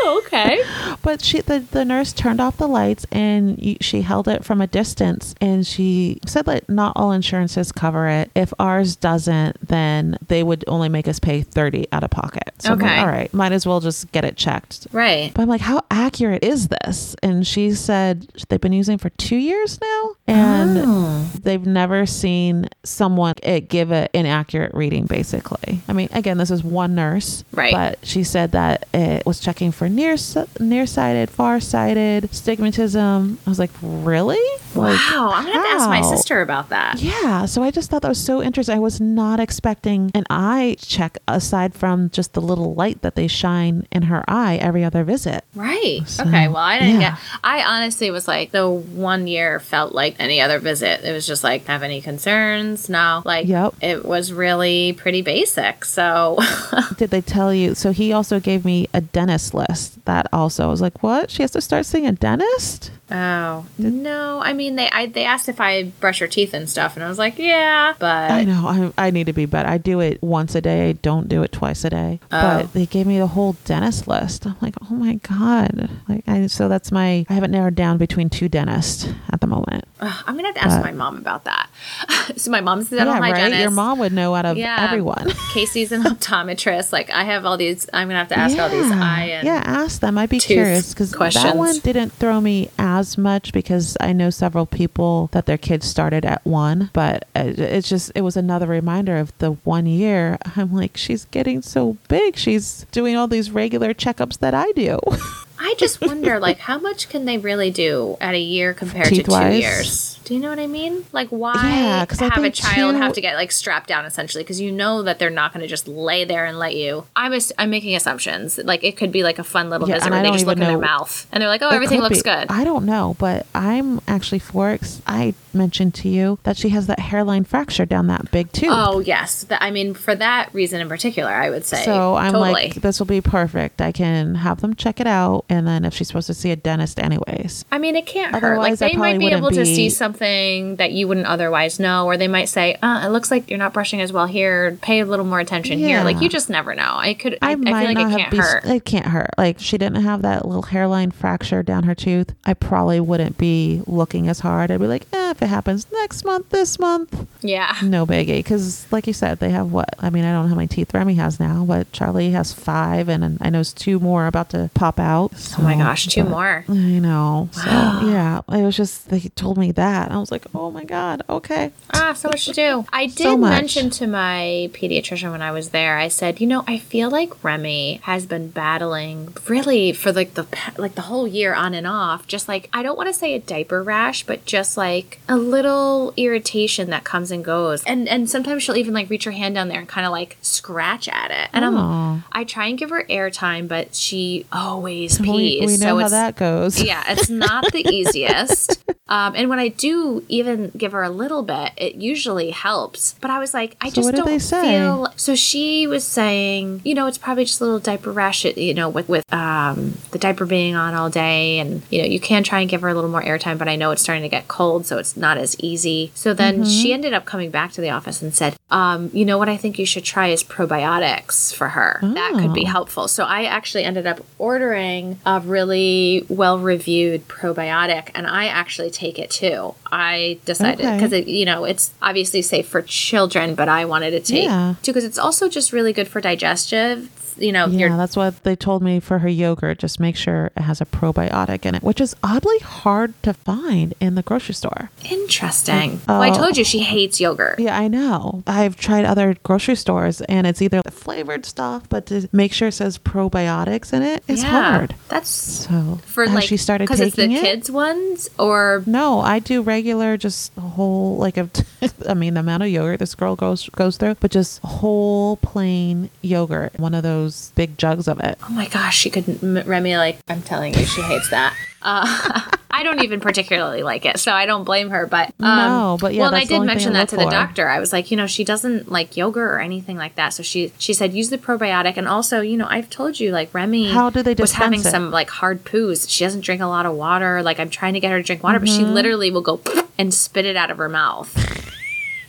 Oh, okay. But she, the, the nurse turned off the lights and she held it from a distance. And she said that not all insurances cover it. If ours doesn't, then they would only make us pay 30 out of pocket. So I'm like, Okay. all right, might as well just get it checked. right. But I'm like, how accurate is this? And she said they've been using it for two years now. And Oh. they've never seen someone it give an inaccurate reading, basically. I mean, again, this is one nurse. Right. But she said that it was checking for near nearsighted, farsighted, stigmatism. I was like, really? Like, wow. I'm gonna have to ask my sister about that. Yeah, so I just thought that was so interesting. I was not expecting an eye check aside from just the little light that they shine in her eye every other visit. Right. So, okay. Well, I didn't yeah. get. I honestly was like the one year felt like any other visit. It was just like have any concerns? No. Like Yep. it was really pretty basic. So [laughs] Did they tell you? So he also gave me a dentist list. That also I was like, what? She has to start seeing a dentist? Oh no. I mean they I, they asked if I brush her teeth and stuff, and I was like yeah, but I know. I, I need to be better. I do it once a day. I don't do it twice a day. Oh. But they gave me the whole dentist list. I'm like, oh my god. Like, I, so that's my. I haven't narrowed down between two dentists at the moment. Ugh, I'm gonna have to ask But- my mom about that. [laughs] so my mom's a dental yeah, hygienist. right. Your mom would know out of Yeah. everyone. [laughs] Casey's an optometrist. Like I have all these. I'm gonna have to ask all these eye and yeah, ask them. I'd be curious because that one didn't throw me as much because I know several people that their kids started at one, but it- it's just it was another reminder of the one year. I'm like, she's getting so big. She's doing all these regular checkups that I do. [laughs] I just wonder, like, how much can they really do at a year compared to two Teeth-wise? years? Do you know what I mean? Like, why Yeah, have a child two- have to get like strapped down essentially? Because you know that they're not going to just lay there and let you. I'm ass- I'm making assumptions. Like, it could be like a fun little Yeah, visit and where they just look even in their mouth and they're like, "Oh, It everything looks be. good." I don't know, but I'm actually for. 'cause I mentioned to you that she has that hairline fracture down that big tooth. Oh yes, I mean for that reason in particular, I would say. So I'm totally. like, this will be perfect. I can have them check it out, and then if she's supposed to see a dentist, anyways. I mean, it can't hurt. Like Otherwise, they might be able wouldn't to see something that you wouldn't otherwise know, or they might say, uh, "It looks like you're not brushing as well here. Pay a little more attention here." Like you just never know. I could. I, I, I feel like it can't be, hurt. It can't hurt. Like she didn't have that little hairline fracture down her tooth. I probably wouldn't be looking as hard. I'd be like, eh, if it happens next month, this month, yeah. no biggie. Because like you said, they have what? I mean, I don't know how many teeth Remy has now, but Charlie has five, and, I know it's two more about to pop out. Oh my gosh, two but- more. I know. So [gasps] yeah, it was just they told me that. I was like, oh my god, okay. Ah, so much to do. I did So mention to my pediatrician when I was there. I said, you know, I feel like Remy has been battling really for like the like the whole year on and off. Just like I don't want to say a diaper rash, but just like a little irritation that comes and goes. And and sometimes she'll even like reach her hand down there and kind of like scratch at it. And. I'm I try and give her airtime, but she always We, pees. we know so how that goes. yeah, it's not the [laughs] easiest. Um, and when I do even give her a little bit, it usually helps. But I was like, I So just don't feel. So she was saying, you know, it's probably just a little diaper rash. You know, with with um, the diaper being on all day, and you know, you can try and give her a little more airtime. But I know it's starting to get cold, so it's not as easy. So then Mm-hmm. she ended up coming back to the office and said, um, you know what, I think you should try is probiotics for her. That could be Oh. helpful. So I actually ended up ordering a really well reviewed probiotic and I actually take it too. I decided because it you know, it's obviously safe for children, but I wanted to take Yeah. too because it's also just really good for digestive. You know, Yeah, that's what they told me for her yogurt. Just make sure it has a probiotic in it, which is oddly hard to find in the grocery store. interesting. Oh. well, I Oh. told you she hates yogurt. Yeah, I know. I've tried other grocery stores and it's either the flavored stuff, but to make sure it says probiotics in it is yeah, hard. That's So for like she started because it's the it? kids ones or No, I do regular, just whole like a. [laughs] I mean, the amount of yogurt this girl goes goes through, but just whole plain yogurt, one of those big jugs of it. Oh my gosh, she could m- Remy like I'm telling you, she hates that. Uh, [laughs] I don't even particularly like it, so I don't blame her. But um, No, but yeah, well, I did mention that to look the doctor. I was like, you know, she doesn't like yogurt or anything like that. So she she said use the probiotic, and also, you know, I've told you like Remy How do they was having it? some like hard poos. She doesn't drink a lot of water. Like I'm trying to get her to drink water, but Mm-hmm. she literally will go [laughs] and spit it out of her mouth.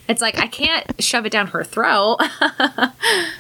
It's like I can't shove it down her throat. [laughs]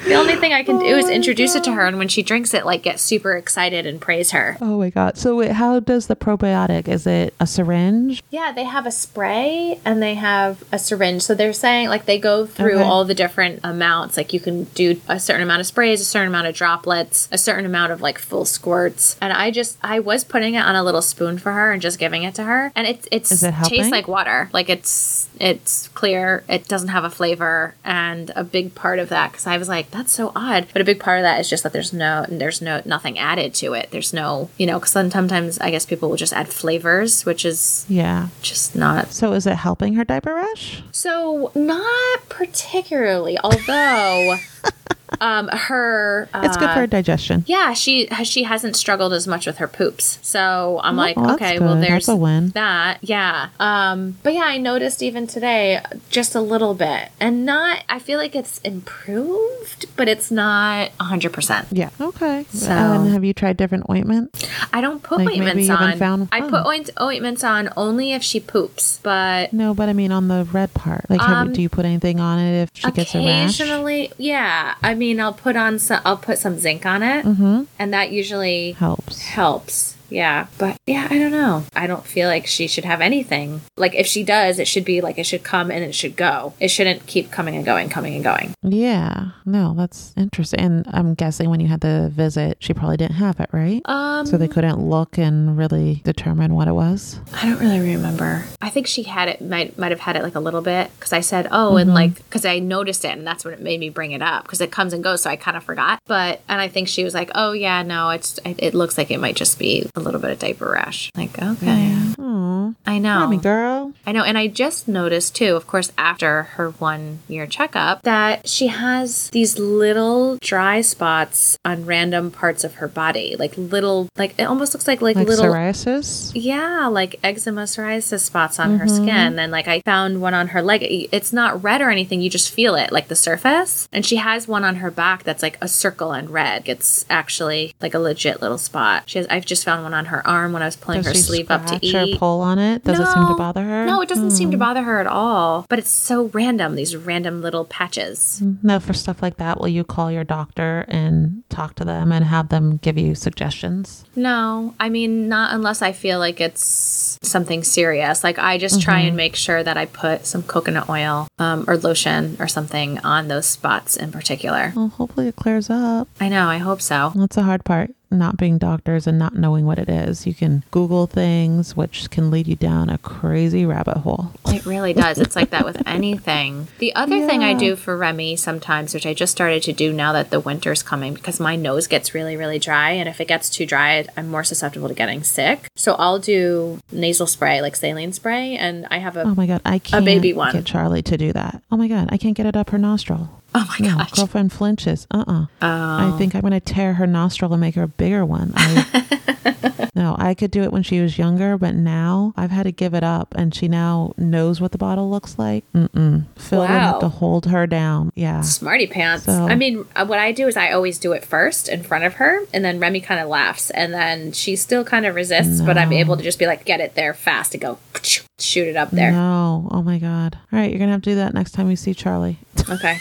the only thing I can do is Oh introduce it to her, and when she drinks it, like get super excited and praise her. Oh my god! So wait, how does the probiotic? Is it a syringe? Yeah, they have a spray and they have a syringe. So they're saying like they go through Okay. all the different amounts. Like you can do a certain amount of sprays, a certain amount of droplets, a certain amount of like full squirts. And I just I was putting it on a little spoon for her and just giving it to her. And it it's Is it tastes like water. Like it's it's clear. It doesn't have a flavor. And a big part of that because I was like that's so odd. But a big part of that is just that there's no there's no nothing added to it. There's no you know because sometimes I guess people will just add flavors, which is Yeah. just not So is it helping her diaper rash? so not particularly, although [laughs] um her uh, It's good for her digestion. yeah, she she hasn't struggled as much with her poops. So I'm like, well, okay, well there's that. Yeah. Um but yeah, I noticed even today just a little bit. And not I feel like it's improved, but it's not 100%. Yeah. Okay. So- and have you tried different ointments? I don't put Like, ointments on. found- I oh. put oint- ointments on only if she poops, but No, but I mean on the red part. Like, have, Um, do you put anything on it if she gets a rash? Occasionally, yeah. I mean, I'll put on some. I'll put some zinc on it, Mm-hmm. and that usually Helps. helps. Yeah, but yeah, I don't know. I don't feel like she should have anything. Like if she does, it should be like it should come and it should go. It shouldn't keep coming and going, coming and going. Yeah. No, that's interesting. And I'm guessing when you had the visit, she probably didn't have it, right? Um, so they couldn't look and really determine what it was. I don't really remember. I think she had it. Might might have had it like a little bit because I said, oh, and like because I noticed it, and that's what it made me bring it up because it comes and goes, so I kind of forgot. But and I think she was like, oh yeah, no, it's it, it looks like it might just be a little bit of diaper rash. Like okay, Oh, I know. Mommy girl. I know. And I just noticed too, of course, after her one year checkup, that she has these little dry spots on random parts of her body. Like little, like it almost looks like like, Like little. psoriasis? Yeah, like eczema psoriasis spots on her mm-hmm. skin. And like I found one on her leg. It's not red or anything. You just feel it, like the surface. And she has one on her back that's like a circle and red. It's actually like a legit little spot. She has. I've just found one on her arm when I was pulling Does her sleeve up to eat. or pull on it? Does it seem to bother her? No, it doesn't seem Hmm. to bother her at all. But it's so random. These random little patches. No, for stuff like that, will you call your doctor and talk to them and have them give you suggestions? No, I mean, not unless I feel like it's something serious. Like, I just try Mm-hmm. and make sure that I put some coconut oil um, or lotion or something on those spots in particular. Well, hopefully it clears up. I know, I hope so. That's the hard part, not being doctors and not knowing what it is. You can Google things, which can lead you down a crazy rabbit hole. It really does. It's like that with [laughs] anything. The other thing I do for Remy sometimes, which I just started to do now that the winter's coming, because my nose gets really, really dry. And if it gets too dry, I'm more susceptible to getting sick. So I'll do nasal spray, like saline spray. And I have a, Oh my god, I can't a baby one. get Charlie to do that. Oh my god, I can't get it up her nostril. [laughs] oh my No, gosh. girlfriend flinches. Uh uh Oh. I think I'm gonna tear her nostril and make her a bigger one. I, [laughs] no, I could do it when she was younger, but now I've had to give it up, and she now knows what the bottle looks like. Mm-mm. Phil would have Wow. to hold her down. Yeah. Smarty pants. So- I mean, uh, what I do is I always do it first in front of her, and then Remy kind of laughs, and then she still kind of resists, but I'm able to just be like, get it there fast and go [laughs] shoot it up there. No. Oh my god. All right, you're gonna have to do that next time you see Charlie. Okay.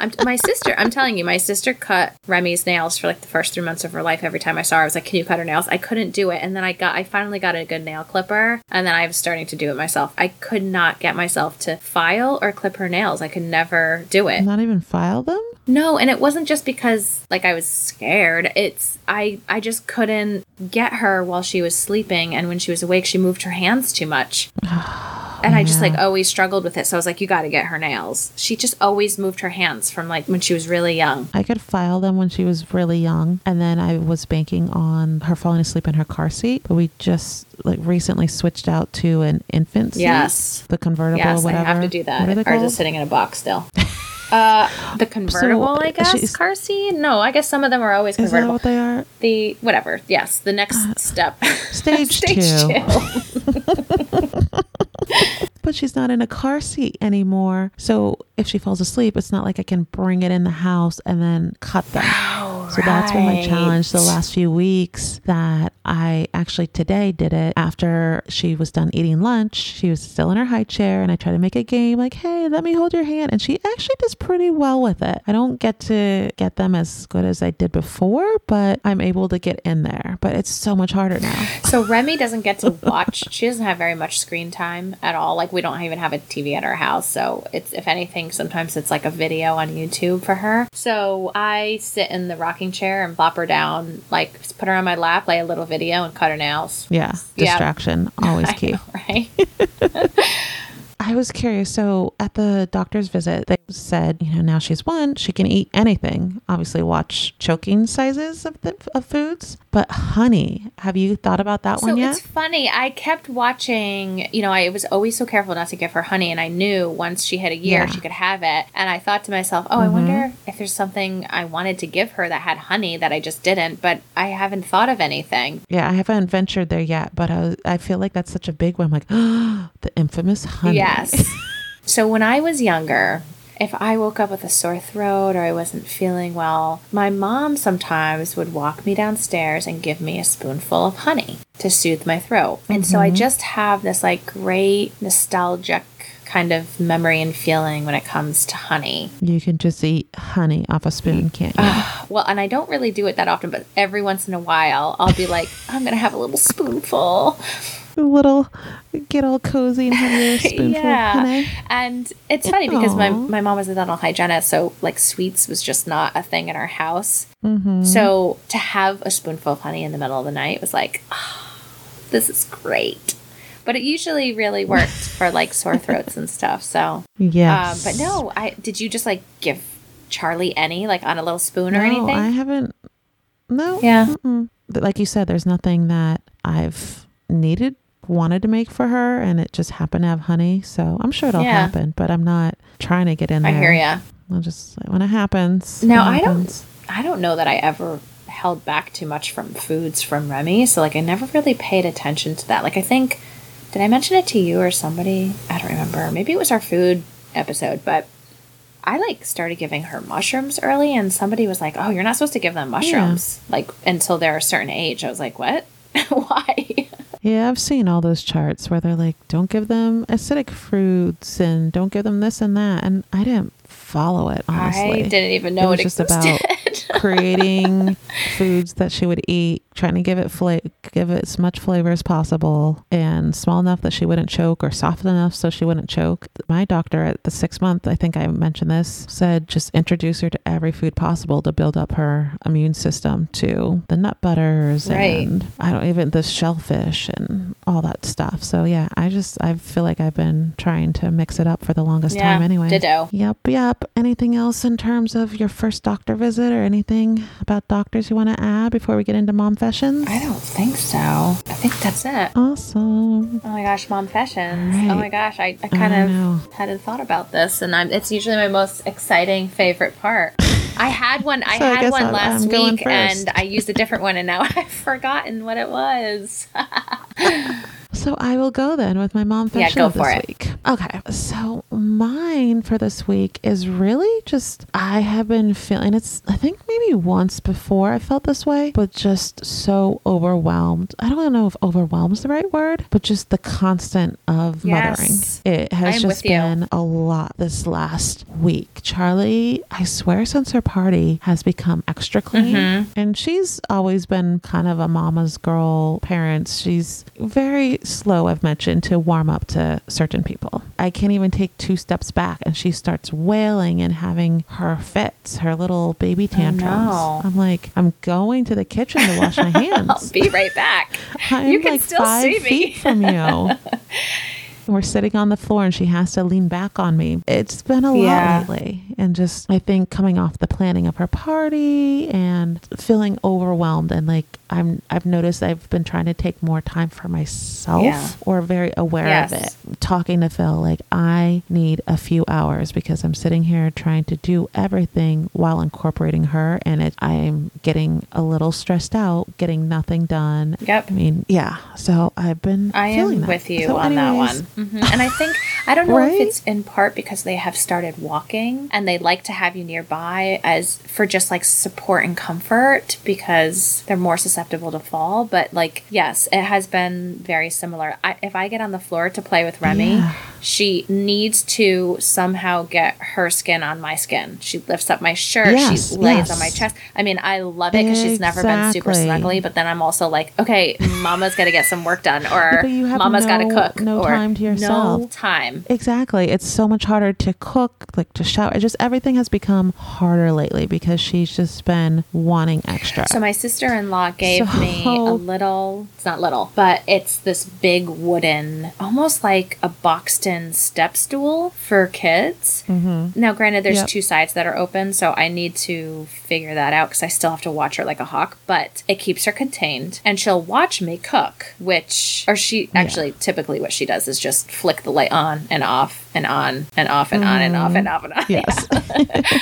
I'm, my sister, I'm telling you, my sister cut Remy's nails for like the first three months of her life. Every time I saw her, I was like, "Can you cut her nails?" I couldn't do it, and then I got, I finally got a good nail clipper, and then I was starting to do it myself. I could not get myself to file or clip her nails. I could never do it. Not even file them. No, and it wasn't just because like I was scared. It's I I just couldn't get her while she was sleeping and when she was awake she moved her hands too much. [sighs] [sighs] [sighs] and I just like always struggled with it. So I was like you got to get her nails. She just always moved her hands from like when she was really young. I could file them when she was really young, and then I was banking on her falling asleep in her car seat. But we just like recently switched out to an infant seat. Yes. the convertible. Yes, whatever. I have to do that. They Or is it sitting in a box still? [laughs] Uh, the convertible, I guess. Car seat? No, I guess some of them are always Is that convertible. what they are? the whatever. Yes, the next step. [laughs] Stage, Stage two. two. [laughs] [laughs] But she's not in a car seat anymore. So if she falls asleep, it's not like I can bring it in the house and then cut them. So that's been my challenge the last few weeks that I actually today did it after she was done eating lunch. She was still in her high chair and I tried to make a game like, hey, let me hold your hand. And she actually does pretty well with it. I don't get to get them as good as I did before, but I'm able to get in there. But it's so much harder now. So Remy doesn't get to [laughs] watch. She doesn't have very much screen time at all. Like we don't even have a TV at our house, so it's if anything, sometimes it's like a video on YouTube for her. So I sit in the rocking chair and plop her down, like put her on my lap, play a little video, and cut her nails. Yeah, Yeah. distraction, always [laughs] key. right? [laughs] I was curious. So at the doctor's visit, they said, you know, now she's one, she can eat anything. Obviously, watch choking sizes of the, of foods, but honey. Have you thought about that So one yet? it's funny. I kept watching. You know, I was always so careful not to give her honey, and I knew once she hit a year, Yeah. Mm-hmm. she could have it. And I thought to myself, oh, I wonder if there's something I wanted to give her that had honey that I just didn't. But I haven't thought of anything. Yeah, I haven't ventured there yet, but I, was, I feel like that's such a big one. I'm like, [gasps] the infamous honey. Yes. [laughs] so when I was younger, if I woke up with a sore throat or I wasn't feeling well, my mom sometimes would walk me downstairs and give me a spoonful of honey to soothe my throat. And so I mm-hmm. just have this like great nostalgic kind of memory and feeling when it comes to honey. You can just eat honey off a spoon, can't you? Ah, well, and I don't really do it that often, but every once in a while I'll be like, I'm going to have a little spoonful. A little, get all cozy and have your [laughs] spoonful yeah. And it's funny because my, my mom was a dental hygienist, so like sweets was just not a thing in our house. Mm-hmm. So to have a spoonful of honey in the middle of the night was like, "Ah, this is great. But it usually really [laughs] worked for like sore throats and stuff. So, um, Yes. but no, I did you just like give Charlie any like on a little spoon or anything? I haven't. No. Yeah. mm-mm. But Like you said, there's nothing that I've needed wanted to make for her and it just happened to have honey. So I'm sure it'll Yeah. happen, but I'm not trying to get in there. I hear ya. I'll just when it happens. Now it I don't. I don't know that I ever held back too much from foods from Remy, so like I never really paid attention to that. Like I think did I mention it to you or somebody? I don't remember. Maybe it was our food episode, but I like started giving her mushrooms early and somebody was like, "Oh, you're not supposed to give them mushrooms like until they're a certain age." I was like, "What? [laughs] Why?" Yeah, I've seen all those charts where they're like, don't give them acidic fruits and don't give them this and that. And I didn't follow it, honestly. I didn't even know It was it, just about [laughs] creating foods that she would eat, trying to give it fla- give it as much flavor as possible and small enough that she wouldn't choke or soft enough so she wouldn't choke. My doctor at the six month, I think I mentioned this, said just introduce her to every food possible to build up her immune system to the nut butters Right. and I don't even the shellfish and all that stuff. So yeah, I just I feel like I've been trying to mix it up for the longest Yeah, time anyway. ditto. Yep, yep. Anything else in terms of your first doctor visit or anything about doctors you want to add before we get into mom I don't think so. I think that's it. Awesome. Oh my gosh, mom fashions. Oh right. Oh my gosh, I, I kind I of know. hadn't thought about this, and I'm, it's usually my most exciting favorite part. [laughs] I had one. I So had guess one I'm- last I'm week, and. I used a different one, and now [laughs] I've forgotten what it was. [laughs] So I will go then with my mom Yeah, go of this for it. week. Okay. So mine for this week is really just I have been feeling it's I think maybe once before I felt this way, but just so overwhelmed. I don't know if overwhelmed is the right word, but just the constant of Yes. mothering. It has I'm just been a lot this last week. Charlie, I swear since her party has become extra clean. Mhm. And she's always been kind of a mama's girl parents. She's very slow, I've mentioned, to warm up to certain people. I can't even take two steps back and she starts wailing and having her fits, her little baby tantrums. no. I'm like, I'm going to the kitchen to wash my [laughs] hands. I'll be right back. [laughs] You can like still five see me. feet from you. [laughs] We're sitting on the floor and she has to lean back on me. It's been a Yeah. lot lately. And just, I think coming off the planning of her party and feeling overwhelmed and like I'm, I've noticed I've been trying to take more time for myself Yeah. or very aware of it. Talking to Phil, like I need a few hours because I'm sitting here trying to do everything while incorporating her. And it, I'm getting a little stressed out, getting nothing done. Yep. I mean, yeah. So I've been. I feeling am that. with you So on that one. Mhm. And I think, I don't know Right? if it's in part because they have started walking and they like to have you nearby as for just like support and comfort because they're more susceptible to fall. But like, yes, it has been very similar. I, if I get on the floor to play with Remy, Yeah. she needs to somehow get her skin on my skin. She lifts up my shirt. Yes, she lays yes. on my chest. I mean, I love it because she's never been super snuggly. But then I'm also like, okay, Mama's got to get some work done, or But you have Mama's got to cook, no or time to yourself. No time. Exactly. It's so much harder to cook, like to shower. It just everything has become harder lately because she's just been wanting extra. So my sister-in-law gave me a [laughs] little. It's not little, but it's this big wooden, almost like a boxed-in step stool for kids. mm-hmm. Now, granted, there's Yep. two sides that are open, so I need to figure that out because I still have to watch her like a hawk. But it keeps her contained, and she'll watch me cook. Which, or she actually, typically, what she does is just flick the light on and off and on and off and on and off and off and on. [laughs] Mm,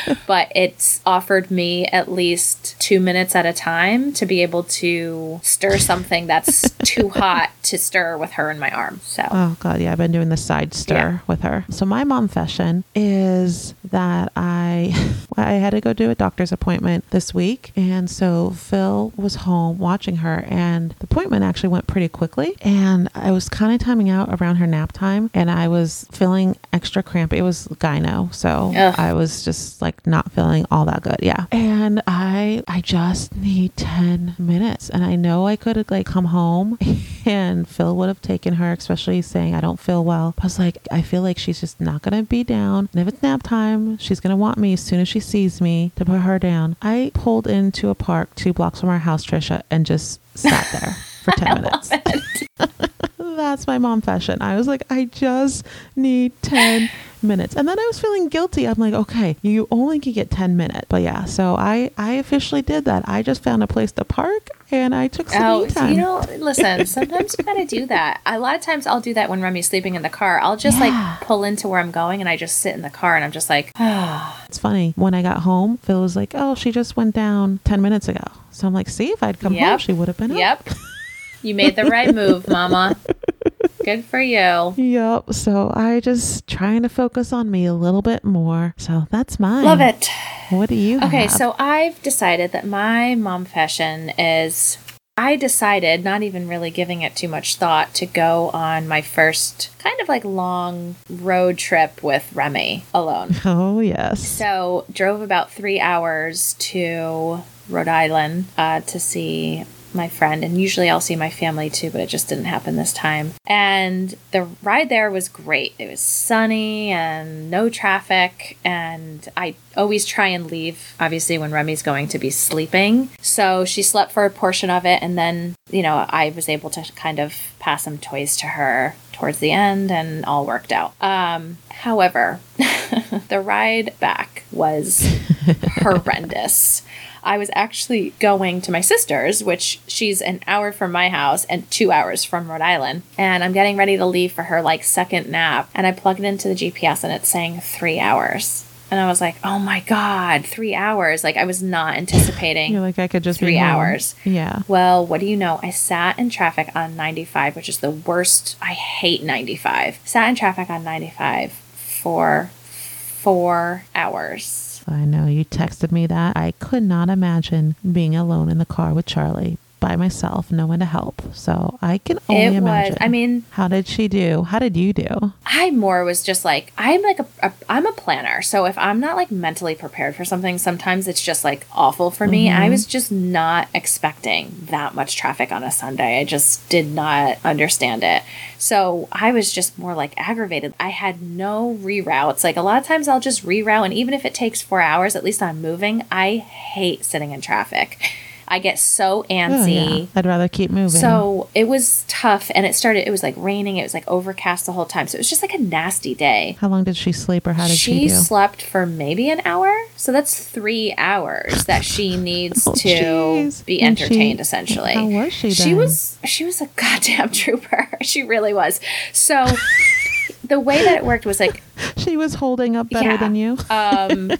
yes. [laughs] but it's offered me at least two minutes at a time to be able to stir something that's [laughs] too hot to stir with her in my arm. So. Oh god, yeah, I've been doing the side stir Yeah. with her. So my mom fashion is that I I had to go do a doctor's appointment this week, and so Phil was home watching her, and the appointment actually went pretty quickly, and I was kind of timing out around her nap time, and I was feeling extra crampy. It was gyno, so Ugh. I was just like not feeling all that good. Yeah, and I I just need ten minutes, and I know I could have like come home [laughs] and Phil would have taken her, especially saying I don't feel well. I was like, I feel like she's just not gonna be down. And if it's nap time, she's gonna want me as soon as she sees me to put her down. I pulled into a park two blocks from our house, Trisha, and just sat there [laughs] for ten minutes. [laughs] That's my mom fashion. I was like, I just need 10 [sighs] minutes. And then I was feeling guilty. I'm like, okay, you only can get 10 minutes. But yeah, so I, I officially did that. I just found a place to park and I took some Oh, time. you know, listen, [laughs] sometimes you gotta do that. A lot of times I'll do that when Remy's sleeping in the car. I'll just Yeah. like pull into where I'm going and I just sit in the car and I'm just like, [sighs] It's funny. When I got home, Phil was like, oh, she just went down 10 minutes ago. So I'm like, see, if I'd come home, she would have been up. yep, [laughs] you made the right move, mama. Good for you. Yep. So I just trying to focus on me a little bit more. So that's mine. Love it. What do you Okay, have? so I've decided that my mom fashion is. I decided, not even really giving it too much thought, to go on my first kind of like long road trip with Remy alone. [laughs] Oh, yes. So, drove about three hours to Rhode Island uh, to see my friend, and usually I'll see my family too, but it just didn't happen this time. And the ride there was great. It was sunny and no traffic, and I always try and leave, obviously, when Remy's going to be sleeping. So she slept for a portion of it, and then, you know, I was able to kind of pass some toys to her towards the end, and all worked out. Um, however, [laughs] the ride back was [laughs] horrendous. I was actually going to my sister's, which she's an hour from my house and two hours from Rhode Island. And I'm getting ready to leave for her like second nap. And I plugged it into the GPS and it's saying three hours. And I was like, oh my God, three hours. Like I was not anticipating. You're like, I could just Three hours. Yeah. Well, what do you know? I sat in traffic on 95, which is the worst. I hate 95. Sat in traffic on 95 for four hours. I know you texted me that. I could not imagine being alone in the car with Charlie by myself, no one to help. So I can only it imagine. was, I mean, how did she do? How did you do? I more was just like I'm like a, a I'm a planner. So if I'm not like mentally prepared for something, sometimes it's just like awful for me. I mm-hmm. was just not expecting that much traffic on a Sunday. I just did not understand it. So I was just more like aggravated. I had no reroutes. Like a lot of times I'll just reroute and even if it takes 4 hours, at least I'm moving. I hate sitting in traffic. I get so Oh, antsy. yeah. I'd rather keep moving. So it was tough, and it started. It was like raining. It was like overcast the whole time. So it was just like a nasty day. how long did she sleep or how did she, She slept for maybe an hour, so that's three hours that she [laughs] oh, needs Oh, to jeez. be And she- entertained. essentially, how was she She was she was a [laughs] goddamn trooper. She really was. So the way that it worked was like [laughs] she was holding up better Yeah. than you. [laughs] um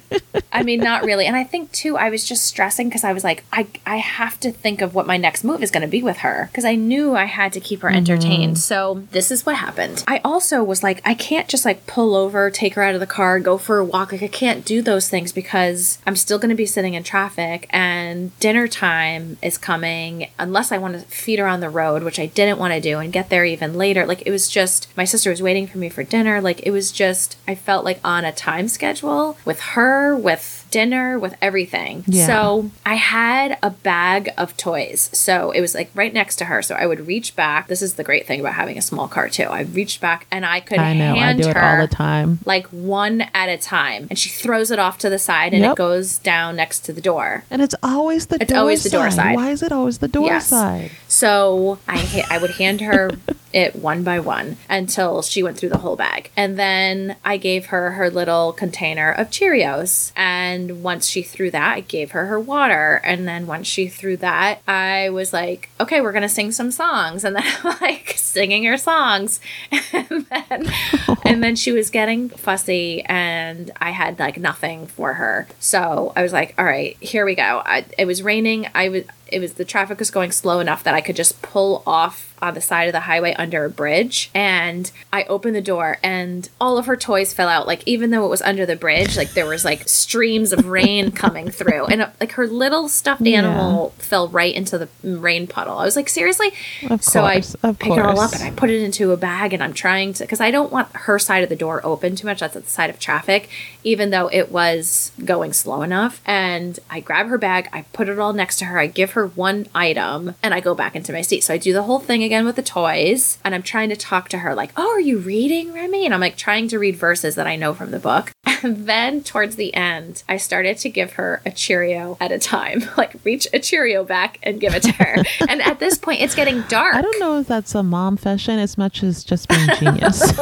i mean not really. And i think too i was just stressing because i was like i i have to think of what my next move is going to be with her because i knew i had to keep her entertained. So this is what happened. I also was like i can't just like pull over take her out of the car go for a walk. Like i can't do those things because i'm still going to be sitting in traffic and dinner time is coming unless i want to feed her on the road which i didn't want to do and get there even later. Like it was just my sister was waiting for me for dinner. Like it was just i felt like on a time schedule with her with dinner with everything Yeah. so i had a bag of toys so it was like right next to her so i would reach back this is the great thing about having a small car too i reached back and i could I know. I hand do it her all the time. like one at a time and she throws it off to the side and Yep. it goes down next to the door And it's always the It's door always the door side. Why is it always the door Yes. side? so I ha- I would hand her [laughs] it one by one until she went through the whole bag. And then I gave her her little container of Cheerios. And once she threw that, I gave her her water. And then once she threw that, I was like, okay, we're going to sing some songs. And then [laughs] I'm like singing her songs. [laughs] and then [laughs] and then she was getting fussy and I had like nothing for her. So I was like, all right, here we go. I, it was raining. I was it was the traffic was going slow enough that I could just pull off on the side of the highway under a bridge and I opened the door and all of her toys fell out like even though it was under the bridge like there was like streams of rain [laughs] coming through and uh, like her little stuffed Yeah. animal fell right into the rain puddle. I was like seriously Of so I course, pick it all up and I put it into a bag and I'm trying to because I don't want her side of the door open too much. That's at the side of traffic, even though it was going slow enough. And I grab her bag, I put it all next to her, I give her one item, and I go back into my seat. So I do the whole thing again with the toys, and I'm trying to talk to her like, "Oh, are you reading, Remy?" And I'm like trying to read verses that I know from the book. And then towards the end, I started to give her a Cheerio at a time, [laughs] like reach a Cheerio back and give it to her. [laughs] and at this point, it's getting dark. I don't know if that's a mom fashion as much as just being genius.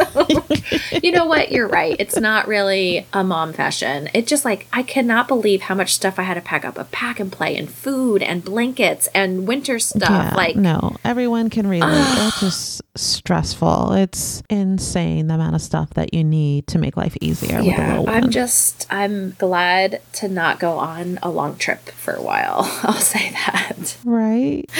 [laughs] you know what? You're right. It's not really a mom fashion. It just like, I cannot believe how much stuff I had to pack up a pack and play and food and blankets and winter stuff. Yeah, like, no, everyone can relate. it's just stressful. It's insane the amount of stuff that you need to make life easier. with yeah, Oh, little I'm just, I'm glad to not go on a long trip for a while. [laughs] I'll say that. right. [laughs]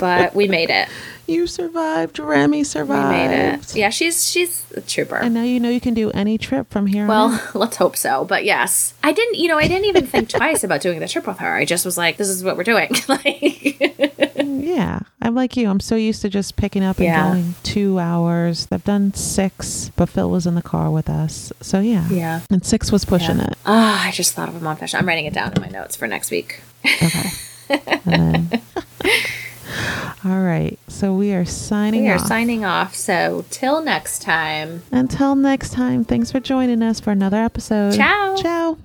But we made it. You survived. Remy survived. We made it. Yeah, she's she's a trooper. And now you know you can do any trip from here. Well, out. [laughs] let's hope so. But yes, I didn't. You know, I didn't even think twice about doing the trip with her. I just was like, "This is what we're doing." like, yeah, I'm like you. I'm so used to just picking up and Yeah. going two hours. I've done six, but Phil was in the car with us. So yeah. yeah. And six was pushing Yeah. it. Ah, I just thought of a mom fashion. I'm writing it down in my notes for next week. Okay. [laughs] [laughs] all right. So we are signing We are off. signing off. So till next time. Until next time, thanks for joining us for another episode. Ciao. Ciao.